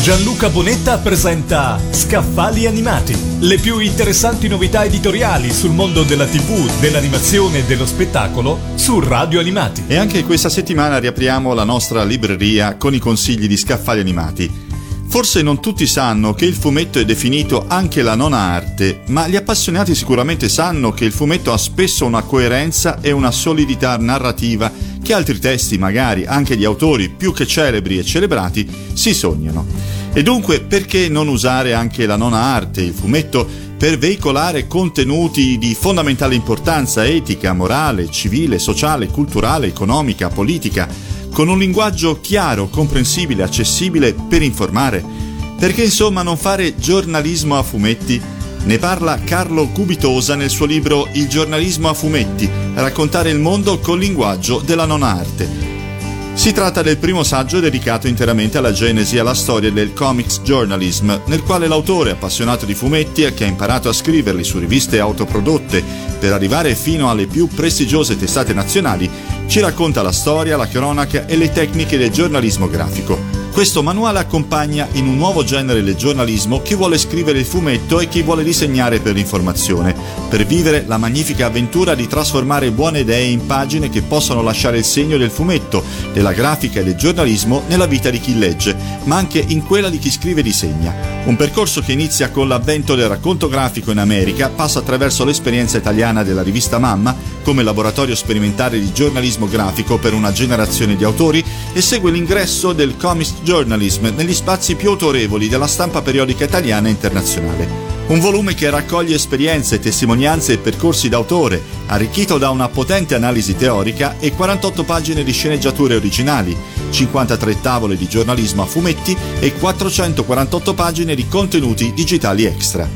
Gianluca Bonetta presenta Scaffali Animati, le più interessanti novità editoriali sul mondo della TV, dell'animazione e dello spettacolo su Radio Animati. E anche questa settimana riapriamo la nostra libreria con i consigli di Scaffali Animati. Forse non tutti sanno che il fumetto è definito anche la nona arte, ma gli appassionati sicuramente sanno che il fumetto ha spesso una coerenza e una solidità narrativa che altri testi, magari anche di autori più che celebri e celebrati, si sognano. E dunque perché non usare anche la nona arte, il fumetto, per veicolare contenuti di fondamentale importanza etica, morale, civile, sociale, culturale, economica, politica, con un linguaggio chiaro, comprensibile, accessibile per informare? Perché insomma non fare giornalismo a fumetti? Ne parla Carlo Cubitosa nel suo libro Il giornalismo a fumetti, raccontare il mondo col linguaggio della non arte. Si tratta del primo saggio dedicato interamente alla genesi e alla storia del comics journalism, nel quale l'autore, appassionato di fumetti e che ha imparato a scriverli su riviste autoprodotte per arrivare fino alle più prestigiose testate nazionali, ci racconta la storia, la cronaca e le tecniche del giornalismo grafico. Questo manuale accompagna in un nuovo genere del giornalismo chi vuole scrivere il fumetto e chi vuole disegnare per l'informazione, per vivere la magnifica avventura di trasformare buone idee in pagine che possano lasciare il segno del fumetto, della grafica e del giornalismo nella vita di chi legge, ma anche in quella di chi scrive e disegna. Un percorso che inizia con l'avvento del racconto grafico in America, passa attraverso l'esperienza italiana della rivista Mamma, come laboratorio sperimentale di giornalismo grafico per una generazione di autori, e segue l'ingresso del comics Journalism negli spazi più autorevoli della stampa periodica italiana e internazionale. Un volume che raccoglie esperienze, testimonianze e percorsi d'autore, arricchito da una potente analisi teorica e 48 pagine di sceneggiature originali, 53 tavole di giornalismo a fumetti e 448 pagine di contenuti digitali extra.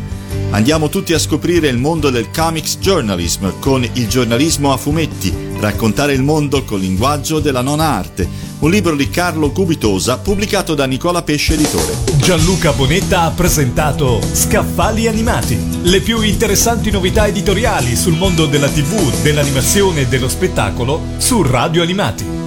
Andiamo tutti a scoprire il mondo del comics journalism con il giornalismo a fumetti, raccontare il mondo col linguaggio della non arte, un libro di Carlo Cubitosa pubblicato da Nicola Pesce Editore. Gianluca Bonetta ha presentato Scaffali Animati, le più interessanti novità editoriali sul mondo della TV, dell'animazione e dello spettacolo su Radio Animati.